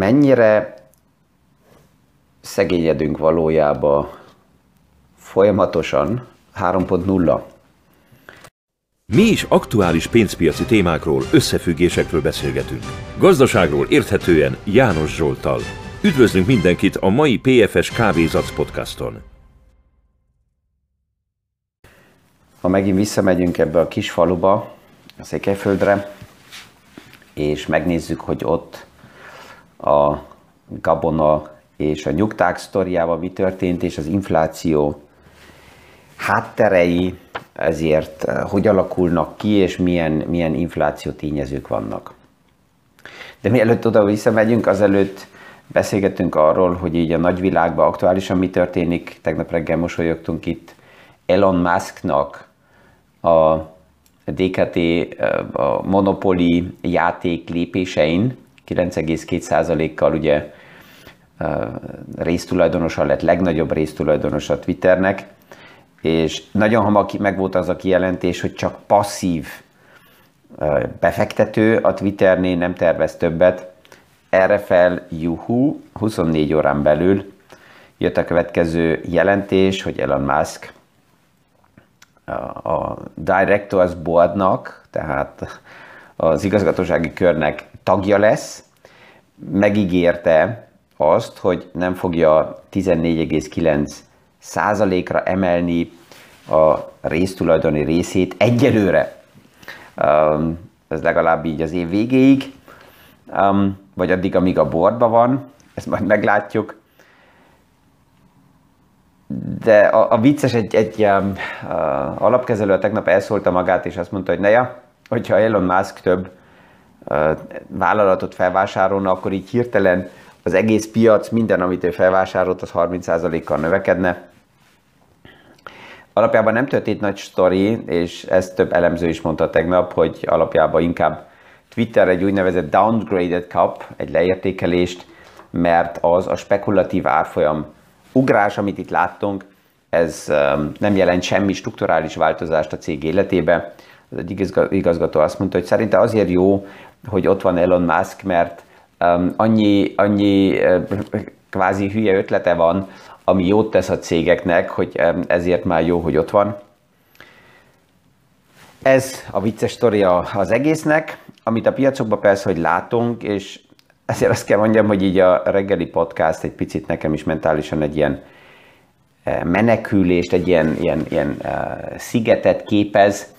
mennyire szegényedünk valójában folyamatosan 3.0. Mi is aktuális pénzpiaci témákról, összefüggésekről beszélgetünk. Gazdaságról érthetően János Zsoltal. Üdvözlünk mindenkit a mai PFS Kávézac podcaston. Ha megint visszamegyünk ebbe a kis faluba, a Székelyföldre, és megnézzük, hogy ott a gabona és a nyugták sztoriával mi történt, és az infláció hátterei ezért eh, hogy alakulnak ki, és milyen, milyen infláció tényezők vannak. De mielőtt oda visszamegyünk, azelőtt beszélgetünk arról, hogy így a nagyvilágban aktuálisan mi történik. Tegnap reggel mosolyogtunk itt Elon Musknak a DKT a monopoli játék lépésein 9,2%-kal ugye résztulajdonosa lett, legnagyobb résztulajdonosa Twitternek, és nagyon hamar megvolt az a kijelentés, hogy csak passzív befektető a Twitternél nem tervez többet. Erre fel, juhu, 24 órán belül jött a következő jelentés, hogy Elon Musk a Directors Boardnak, tehát az igazgatósági körnek tagja lesz, megígérte azt, hogy nem fogja 14,9 százalékra emelni a résztulajdoni részét egyelőre. Um, ez legalább így az év végéig, um, vagy addig, amíg a bordba van, ezt majd meglátjuk de a, a vicces egy, egy um, uh, alapkezelő tegnap elszólta magát, és azt mondta, hogy neja, hogyha Elon Musk több vállalatot felvásárolna, akkor így hirtelen az egész piac, minden, amit ő felvásárolt, az 30%-kal növekedne. Alapjában nem történt nagy sztori, és ezt több elemző is mondta tegnap, hogy alapjában inkább Twitter egy úgynevezett downgraded kap, egy leértékelést, mert az a spekulatív árfolyam ugrás, amit itt láttunk, ez nem jelent semmi strukturális változást a cég életébe. Az egyik igazgató azt mondta, hogy szerinte azért jó, hogy ott van Elon Musk, mert um, annyi, annyi uh, kvázi hülye ötlete van, ami jót tesz a cégeknek, hogy um, ezért már jó, hogy ott van. Ez a vicces sztoria az egésznek, amit a piacokban persze, hogy látunk, és ezért azt kell mondjam, hogy így a reggeli podcast egy picit nekem is mentálisan egy ilyen eh, menekülést, egy ilyen, ilyen, ilyen uh, szigetet képez,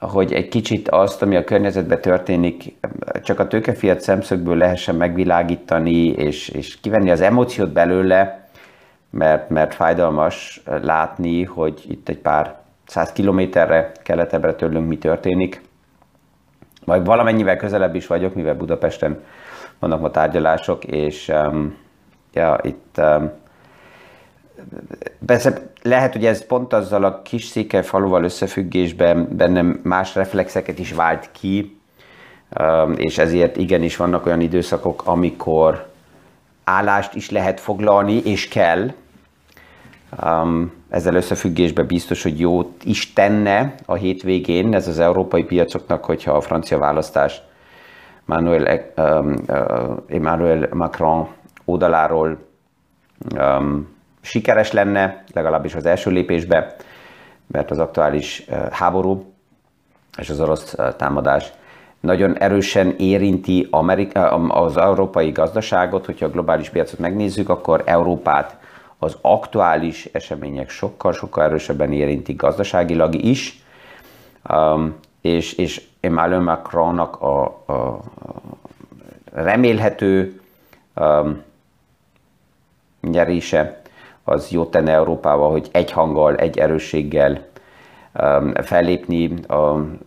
hogy egy kicsit azt, ami a környezetben történik, csak a tőkefiat szemszögből lehessen megvilágítani, és, és kivenni az emóciót belőle, mert, mert fájdalmas látni, hogy itt egy pár száz kilométerre keletebbre tőlünk mi történik. Majd valamennyivel közelebb is vagyok, mivel Budapesten vannak ma tárgyalások, és um, ja, itt um, persze lehet, hogy ez pont azzal a kis székely faluval összefüggésben bennem más reflexeket is vált ki, um, és ezért igenis vannak olyan időszakok, amikor állást is lehet foglalni, és kell. Um, ezzel összefüggésben biztos, hogy jót is tenne a hétvégén ez az európai piacoknak, hogyha a francia választás Emmanuel, um, uh, Emmanuel Macron oldaláról sikeres lenne, legalábbis az első lépésbe, mert az aktuális háború és az orosz támadás nagyon erősen érinti Amerika, az európai gazdaságot, hogyha a globális piacot megnézzük, akkor Európát az aktuális események sokkal-sokkal erősebben érintik gazdaságilag is, és, és Emmanuel Macronnak a, a remélhető nyerése az jót tenne Európával, hogy egy hanggal, egy erősséggel um, fellépni,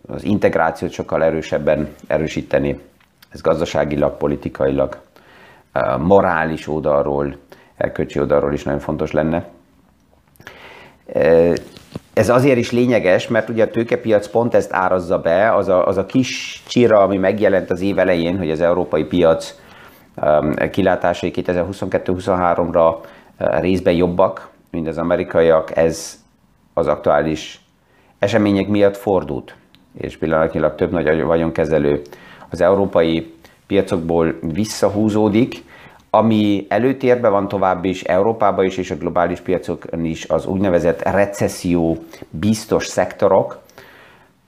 az integrációt sokkal erősebben erősíteni. Ez gazdaságilag, politikailag, uh, morális oldalról, erkölcsi oldalról is nagyon fontos lenne. Uh, ez azért is lényeges, mert ugye a tőkepiac pont ezt árazza be, az a, az a kis csira, ami megjelent az év elején, hogy az európai piac um, kilátásai 2022-23-ra uh, részben jobbak, mint az amerikaiak, ez az aktuális események miatt fordult, és pillanatnyilag több nagy vagyonkezelő az európai piacokból visszahúzódik, ami előtérben van tovább is, Európában is és a globális piacokon is az úgynevezett recesszió biztos szektorok.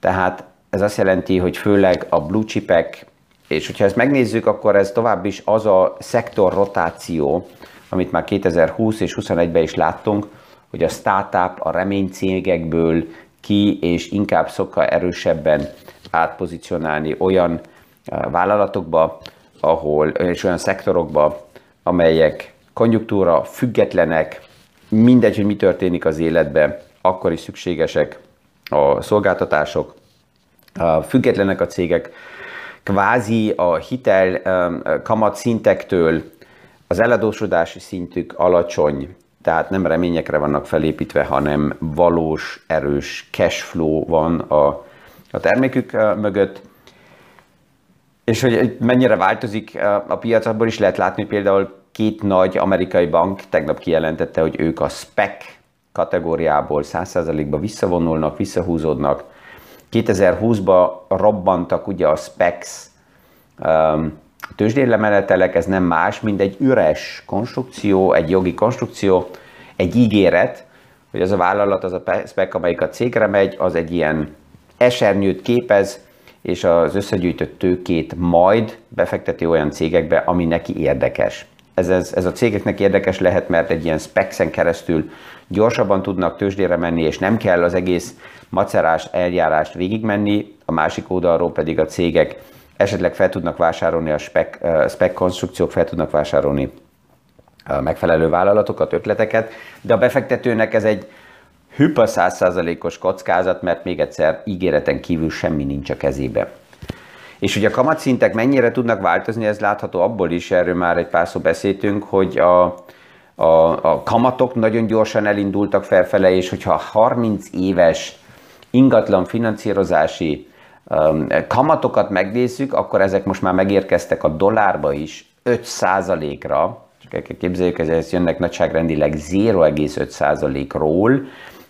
Tehát ez azt jelenti, hogy főleg a blue chipek, és hogyha ezt megnézzük, akkor ez tovább is az a szektor rotáció, amit már 2020 és 2021-ben is láttunk, hogy a startup, a reménycégekből ki és inkább szokka erősebben átpozícionálni olyan eh, vállalatokba, ahol, és olyan szektorokba, amelyek konjunktúra függetlenek, mindegy, hogy mi történik az életben, akkor is szükségesek a szolgáltatások, függetlenek a cégek, kvázi a hitel kamat szintektől az eladósodási szintük alacsony, tehát nem reményekre vannak felépítve, hanem valós, erős cash flow van a, a termékük mögött. És hogy mennyire változik a piac, abból is lehet látni, hogy például két nagy amerikai bank tegnap kijelentette, hogy ők a spec kategóriából 100%-ba visszavonulnak, visszahúzódnak. 2020-ban robbantak ugye a specs um, tőzsdélemeletelek, ez nem más, mint egy üres konstrukció, egy jogi konstrukció, egy ígéret, hogy az a vállalat, az a spec, amelyik a cégre megy, az egy ilyen esernyőt képez, és az összegyűjtött tőkét majd befekteti olyan cégekbe, ami neki érdekes. Ez, ez, ez a cégeknek érdekes lehet, mert egy ilyen spexen keresztül gyorsabban tudnak tőzsdére menni, és nem kell az egész macerás eljárást végigmenni, a másik oldalról pedig a cégek esetleg fel tudnak vásárolni a spec, spec konstrukciók, fel tudnak vásárolni megfelelő vállalatokat, ötleteket, de a befektetőnek ez egy hüpa 100%-os kockázat, mert még egyszer ígéreten kívül semmi nincs a kezébe. És hogy a kamatszintek mennyire tudnak változni, ez látható abból is, erről már egy pár szó beszéltünk, hogy a, a, a kamatok nagyon gyorsan elindultak felfele, és hogyha 30 éves ingatlan finanszírozási kamatokat megnézzük, akkor ezek most már megérkeztek a dollárba is 5%-ra, csak képzeljük, ezért jönnek nagyságrendileg 0,5%-ról,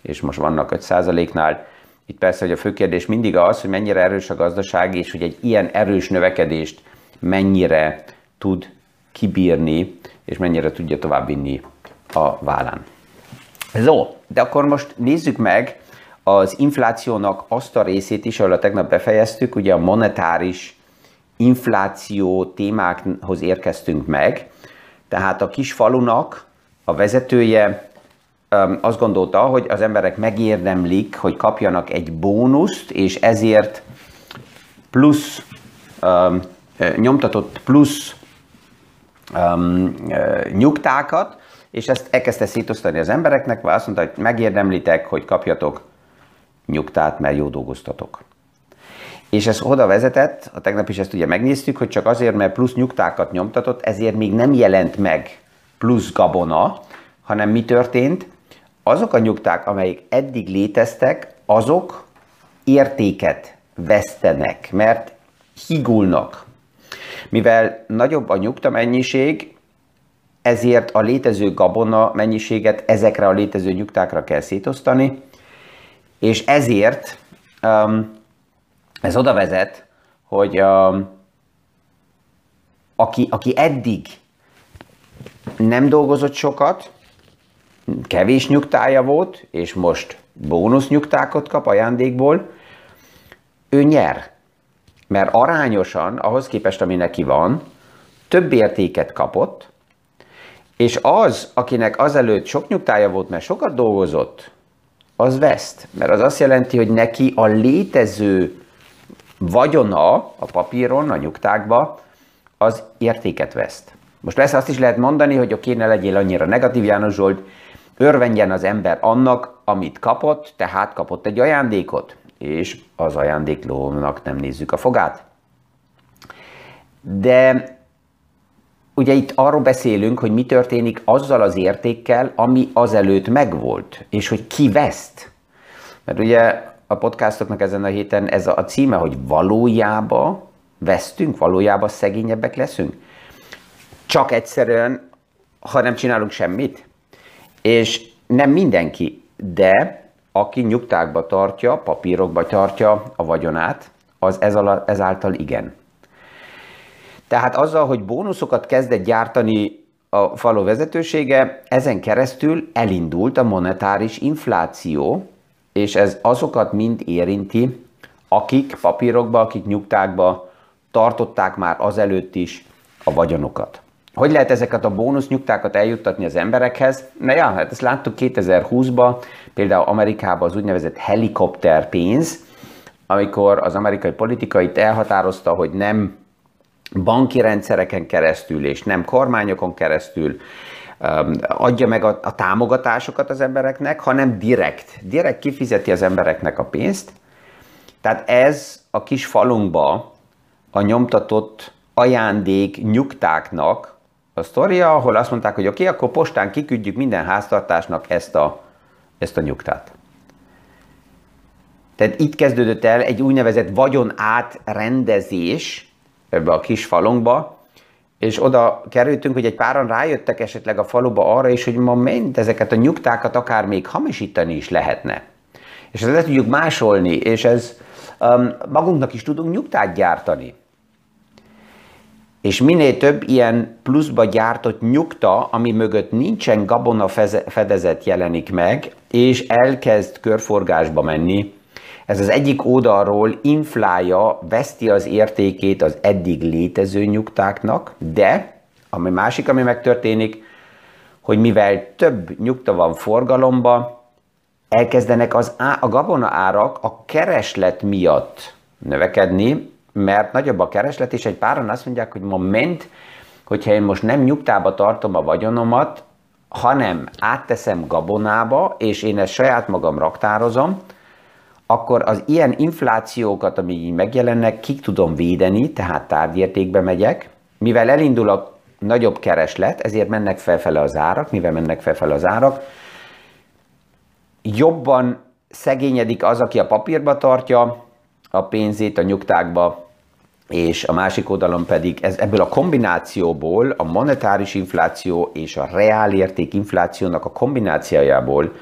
és most vannak 5%-nál. Itt persze, hogy a fő kérdés mindig az, hogy mennyire erős a gazdaság, és hogy egy ilyen erős növekedést mennyire tud kibírni, és mennyire tudja továbbvinni a vállán. Zo, de akkor most nézzük meg az inflációnak azt a részét is, ahol a tegnap befejeztük, ugye a monetáris infláció témákhoz érkeztünk meg, tehát a kis falunak a vezetője azt gondolta, hogy az emberek megérdemlik, hogy kapjanak egy bónuszt, és ezért plusz, nyomtatott plusz nyugtákat, és ezt elkezdte szétosztani az embereknek, azt mondta, hogy megérdemlitek, hogy kapjatok nyugtát, mert jó dolgoztatok. És ez oda vezetett, a tegnap is ezt ugye megnéztük, hogy csak azért, mert plusz nyugtákat nyomtatott, ezért még nem jelent meg plusz gabona, hanem mi történt? azok a nyugták, amelyik eddig léteztek, azok értéket vesztenek, mert higulnak. Mivel nagyobb a nyugta mennyiség, ezért a létező gabona mennyiséget ezekre a létező nyugtákra kell szétosztani, és ezért um, ez oda vezet, hogy um, aki, aki eddig nem dolgozott sokat, kevés nyugtája volt, és most bónusz nyugtákat kap ajándékból, ő nyer. Mert arányosan, ahhoz képest, ami neki van, több értéket kapott, és az, akinek azelőtt sok nyugtája volt, mert sokat dolgozott, az veszt. Mert az azt jelenti, hogy neki a létező vagyona a papíron, a nyugtákba, az értéket veszt. Most persze azt is lehet mondani, hogy oké, ne legyél annyira negatív, János Zsolt, Örvendjen az ember annak, amit kapott, tehát kapott egy ajándékot, és az ajándéklónak nem nézzük a fogát. De ugye itt arról beszélünk, hogy mi történik azzal az értékkel, ami azelőtt megvolt, és hogy ki veszt. Mert ugye a podcastoknak ezen a héten ez a címe, hogy valójában vesztünk, valójában szegényebbek leszünk. Csak egyszerűen, ha nem csinálunk semmit. És nem mindenki, de aki nyugtákba tartja, papírokba tartja a vagyonát, az ezáltal igen. Tehát azzal, hogy bónuszokat kezdett gyártani a falu vezetősége, ezen keresztül elindult a monetáris infláció, és ez azokat mind érinti, akik papírokba, akik nyugtákba tartották már azelőtt is a vagyonokat. Hogy lehet ezeket a bónusz nyugtákat eljuttatni az emberekhez? Na ja, hát ezt láttuk 2020-ban, például Amerikában az úgynevezett helikopter pénz, amikor az amerikai politika itt elhatározta, hogy nem banki rendszereken keresztül és nem kormányokon keresztül um, adja meg a, a támogatásokat az embereknek, hanem direkt, direkt kifizeti az embereknek a pénzt. Tehát ez a kis falunkba a nyomtatott ajándék nyugtáknak a sztoria, ahol azt mondták, hogy oké, okay, akkor postán kiküldjük minden háztartásnak ezt a, ezt a nyugtát. Tehát itt kezdődött el egy úgynevezett vagyon átrendezés ebbe a kis falunkba, és oda kerültünk, hogy egy páran rájöttek esetleg a faluba arra is, hogy ma ment ezeket a nyugtákat akár még hamisítani is lehetne. És ezt le tudjuk másolni, és ez um, magunknak is tudunk nyugtát gyártani. És minél több ilyen pluszba gyártott nyugta, ami mögött nincsen gabona fedezet jelenik meg, és elkezd körforgásba menni, ez az egyik oldalról inflálja, veszti az értékét az eddig létező nyugtáknak, de ami másik, ami megtörténik, hogy mivel több nyugta van forgalomba, elkezdenek az á, a gabona árak a kereslet miatt növekedni, mert nagyobb a kereslet, és egy páran azt mondják, hogy moment, hogyha én most nem nyugtába tartom a vagyonomat, hanem átteszem gabonába, és én ezt saját magam raktározom, akkor az ilyen inflációkat, ami így megjelennek, kik tudom védeni, tehát tárgyértékbe megyek, mivel elindul a nagyobb kereslet, ezért mennek felfele az árak, mivel mennek felfele az árak, jobban szegényedik az, aki a papírba tartja a pénzét a nyugtákba, és a másik oldalon pedig ez, ebből a kombinációból, a monetáris infláció és a reálérték inflációnak a kombinációjából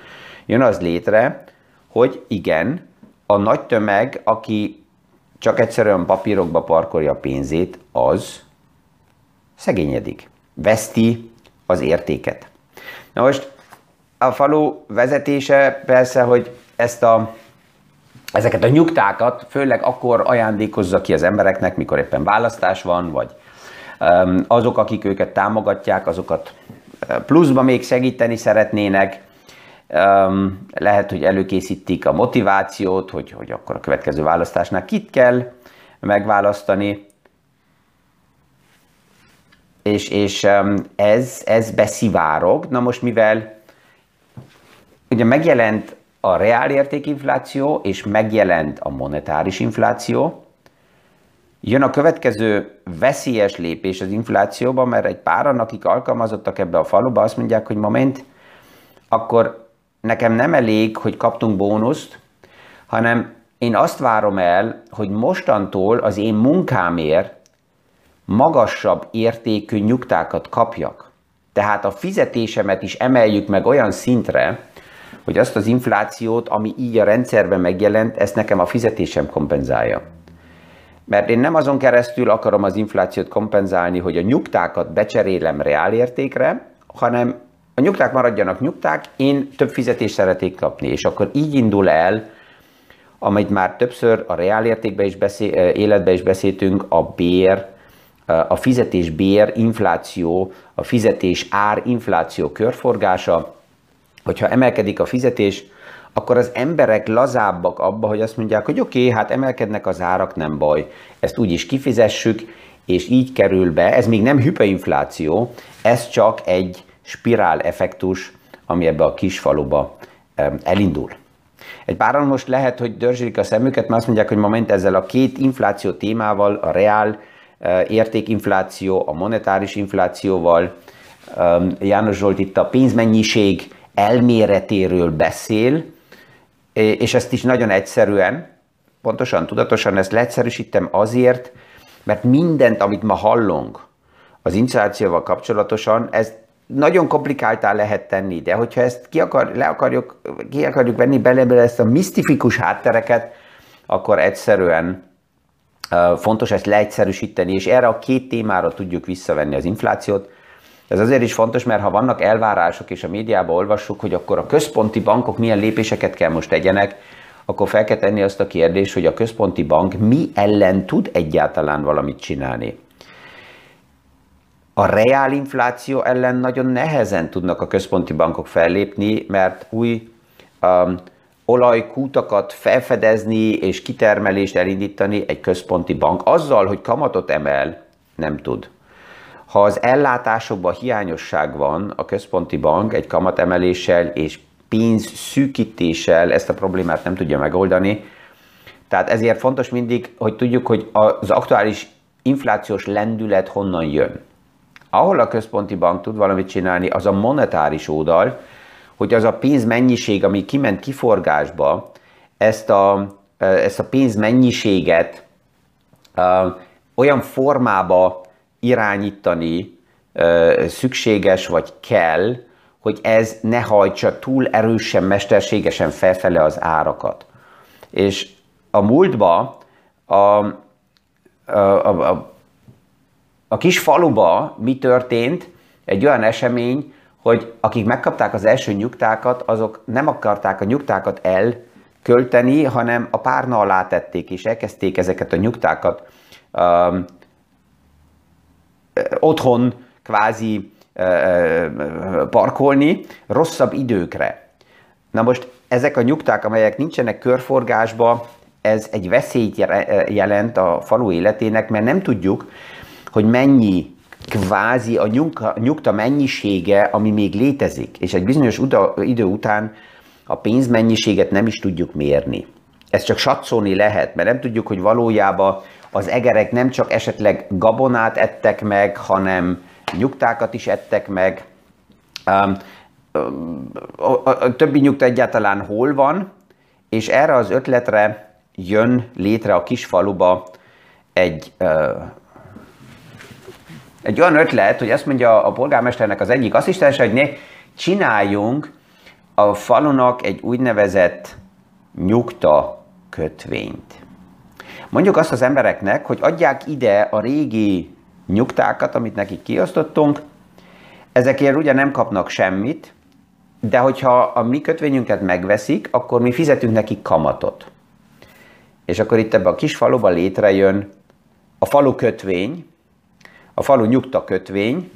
jön az létre, hogy igen, a nagy tömeg, aki csak egyszerűen papírokba parkolja a pénzét, az szegényedik, veszti az értéket. Na most a falu vezetése persze, hogy ezt a ezeket a nyugtákat főleg akkor ajándékozza ki az embereknek, mikor éppen választás van, vagy azok, akik őket támogatják, azokat pluszba még segíteni szeretnének, lehet, hogy előkészítik a motivációt, hogy, hogy akkor a következő választásnál kit kell megválasztani, és, és ez, ez beszivárog. Na most mivel ugye megjelent a reálértékinfláció, és megjelent a monetáris infláció. Jön a következő veszélyes lépés az inflációban, mert egy páran, akik alkalmazottak ebbe a faluba, azt mondják, hogy moment, akkor nekem nem elég, hogy kaptunk bónuszt, hanem én azt várom el, hogy mostantól az én munkámért magasabb értékű nyugtákat kapjak. Tehát a fizetésemet is emeljük meg olyan szintre, hogy azt az inflációt, ami így a rendszerben megjelent, ezt nekem a fizetésem kompenzálja. Mert én nem azon keresztül akarom az inflációt kompenzálni, hogy a nyugtákat becserélem reálértékre, hanem nyugták maradjanak nyugták, én több fizetést szeretnék kapni. És akkor így indul el, amit már többször a reálértékben is beszél, életben is beszéltünk, a bér, a fizetés bér infláció, a fizetés ár infláció körforgása, hogyha emelkedik a fizetés, akkor az emberek lazábbak abba, hogy azt mondják, hogy oké, okay, hát emelkednek az árak, nem baj, ezt úgy is kifizessük, és így kerül be, ez még nem hyperinfláció, ez csak egy spirál effektus, ami ebbe a kis faluba elindul. Egy páran most lehet, hogy dörzsik a szemüket, mert azt mondják, hogy moment ezzel a két infláció témával, a reál e, értékinfláció, a monetáris inflációval, János Zsolt itt a pénzmennyiség elméletéről beszél, és ezt is nagyon egyszerűen, pontosan, tudatosan ezt leegyszerűsítem azért, mert mindent, amit ma hallunk az inflációval kapcsolatosan, ez nagyon komplikáltá lehet tenni, de hogyha ezt ki, akar, le akarjuk, ki akarjuk venni bele ezt a misztifikus háttereket, akkor egyszerűen Fontos ezt leegyszerűsíteni, és erre a két témára tudjuk visszavenni az inflációt. Ez azért is fontos, mert ha vannak elvárások, és a médiában olvassuk, hogy akkor a központi bankok milyen lépéseket kell most tegyenek, akkor fel kell tenni azt a kérdést, hogy a központi bank mi ellen tud egyáltalán valamit csinálni. A reál infláció ellen nagyon nehezen tudnak a központi bankok fellépni, mert új um, olajkútakat felfedezni és kitermelést elindítani egy központi bank azzal, hogy kamatot emel, nem tud. Ha az ellátásokban hiányosság van, a központi bank egy kamatemeléssel és pénz szűkítéssel ezt a problémát nem tudja megoldani. Tehát ezért fontos mindig, hogy tudjuk, hogy az aktuális inflációs lendület honnan jön. Ahol a központi bank tud valamit csinálni, az a monetáris oldal, hogy az a pénz mennyiség, ami kiment kiforgásba, ezt a, ezt a pénz mennyiséget uh, olyan formába irányítani uh, szükséges vagy kell, hogy ez ne hajtsa túl erősen, mesterségesen felfele az árakat. És a múltba a, a, a, a, a kis faluba mi történt? Egy olyan esemény, hogy akik megkapták az első nyugtákat, azok nem akarták a nyugtákat elkölteni, hanem a párna alá tették, és elkezdték ezeket a nyugtákat um, otthon kvázi parkolni rosszabb időkre. Na most ezek a nyugták, amelyek nincsenek körforgásba, ez egy veszélyt jelent a falu életének, mert nem tudjuk, hogy mennyi kvázi a nyugta, nyugta mennyisége, ami még létezik, és egy bizonyos uda, idő után a pénzmennyiséget nem is tudjuk mérni. Ez csak satszolni lehet, mert nem tudjuk, hogy valójában az egerek nem csak esetleg gabonát ettek meg, hanem nyugtákat is ettek meg. Um, a, a többi nyugta egyáltalán hol van, és erre az ötletre jön létre a kis faluba egy, egy olyan ötlet, hogy azt mondja a polgármesternek az egyik asszisztens, hogy ne csináljunk a falunak egy úgynevezett nyugta kötvényt. Mondjuk azt az embereknek, hogy adják ide a régi nyugtákat, amit nekik kiosztottunk. Ezekért ugye nem kapnak semmit, de hogyha a mi kötvényünket megveszik, akkor mi fizetünk nekik kamatot. És akkor itt ebbe a kis faluba létrejön a falu kötvény, a falu nyugta kötvény,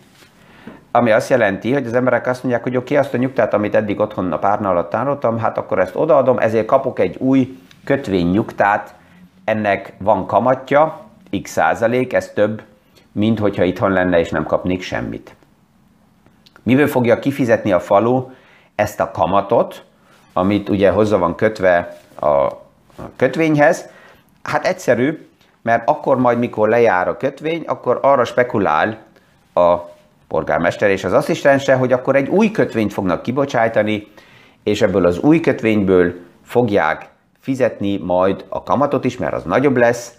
ami azt jelenti, hogy az emberek azt mondják, hogy oké, okay, azt a nyugtát, amit eddig otthon a párna alatt tároltam, hát akkor ezt odaadom, ezért kapok egy új kötvény nyugtát, ennek van kamatja, x százalék, ez több, mint hogyha itthon lenne és nem kapnék semmit. Miből fogja kifizetni a falu ezt a kamatot, amit ugye hozzá van kötve a kötvényhez? Hát egyszerű, mert akkor majd, mikor lejár a kötvény, akkor arra spekulál a polgármester és az asszisztense, hogy akkor egy új kötvényt fognak kibocsájtani, és ebből az új kötvényből fogják fizetni majd a kamatot is, mert az nagyobb lesz,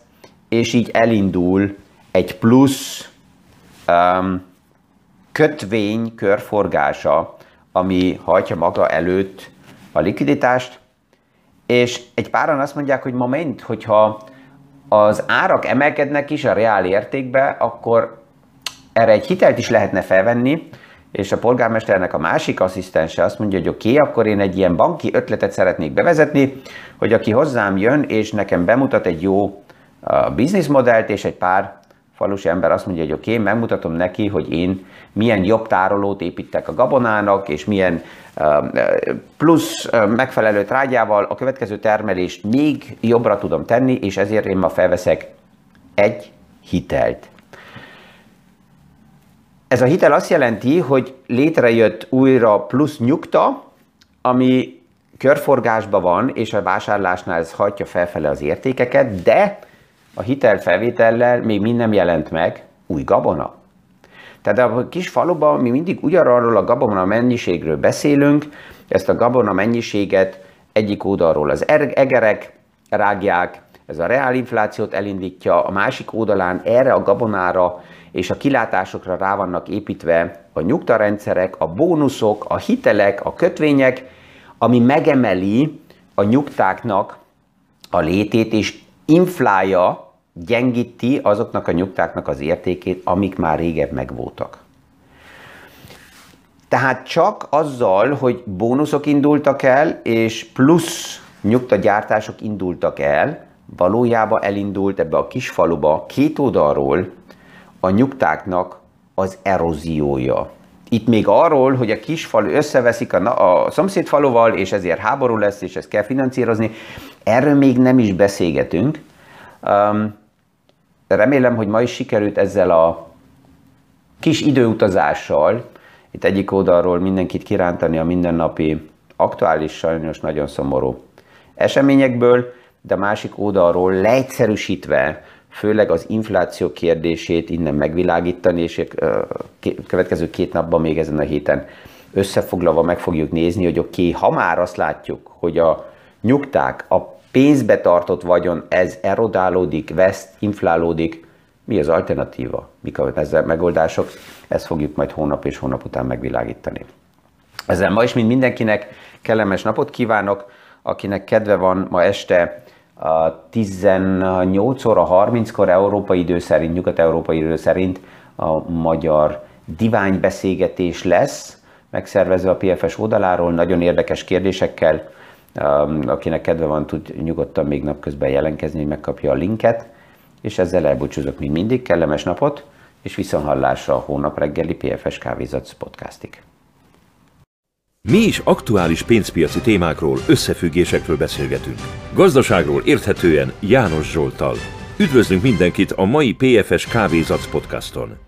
és így elindul egy plusz um, kötvény körforgása, ami hajtja maga előtt a likviditást, és egy páran azt mondják, hogy moment, hogyha az árak emelkednek is a reál értékbe, akkor erre egy hitelt is lehetne felvenni, és a polgármesternek a másik asszisztense azt mondja, hogy oké, okay, akkor én egy ilyen banki ötletet szeretnék bevezetni, hogy aki hozzám jön, és nekem bemutat egy jó bizniszmodellt, és egy pár falusi ember azt mondja, hogy oké, okay, megmutatom neki, hogy én milyen jobb tárolót építek a gabonának, és milyen plusz megfelelő trágyával a következő termelést még jobbra tudom tenni, és ezért én ma felveszek egy hitelt. Ez a hitel azt jelenti, hogy létrejött újra plusz nyugta, ami körforgásban van, és a vásárlásnál ez hagyja felfele az értékeket, de a hitelfelvétellel még mind nem jelent meg új gabona. Tehát a kis faluban mi mindig ugyanarról a gabona mennyiségről beszélünk, ezt a gabona mennyiséget egyik oldalról az egerek rágják, ez a reálinflációt elindítja, a másik oldalán erre a gabonára és a kilátásokra rá vannak építve a nyugtarendszerek, a bónuszok, a hitelek, a kötvények, ami megemeli a nyugtáknak a létét és inflálja gyengíti azoknak a nyugtáknak az értékét, amik már régebb megvoltak. Tehát csak azzal, hogy bónuszok indultak el, és plusz nyugtagyártások indultak el, valójában elindult ebbe a kis faluba két oldalról a nyugtáknak az eróziója. Itt még arról, hogy a kis falu összeveszik a, a szomszéd faluval, és ezért háború lesz, és ezt kell finanszírozni, erről még nem is beszélgetünk. Um, remélem, hogy ma is sikerült ezzel a kis időutazással, itt egyik oldalról mindenkit kirántani a mindennapi, aktuális, sajnos nagyon szomorú eseményekből, de a másik oldalról leegyszerűsítve, főleg az infláció kérdését innen megvilágítani, és következő két napban még ezen a héten összefoglalva meg fogjuk nézni, hogy oké, okay, ha már azt látjuk, hogy a nyugták, a pénzbe tartott vagyon, ez erodálódik, veszt, inflálódik, mi az alternatíva, mik a megoldások, ezt fogjuk majd hónap és hónap után megvilágítani. Ezzel ma is, mint mindenkinek, kellemes napot kívánok, akinek kedve van ma este a 18 óra 30-kor európai idő szerint, nyugat-európai idő szerint a magyar diványbeszélgetés lesz, megszervezve a PFS oldaláról, nagyon érdekes kérdésekkel, akinek kedve van, tud nyugodtan még napközben jelentkezni, hogy megkapja a linket, és ezzel elbúcsúzok, mint mindig, kellemes napot, és viszonhallásra a hónap reggeli PFS Kávézat podcastig. Mi is aktuális pénzpiaci témákról, összefüggésekről beszélgetünk. Gazdaságról érthetően János Zsoltal. Üdvözlünk mindenkit a mai PFS Kávézac podcaston!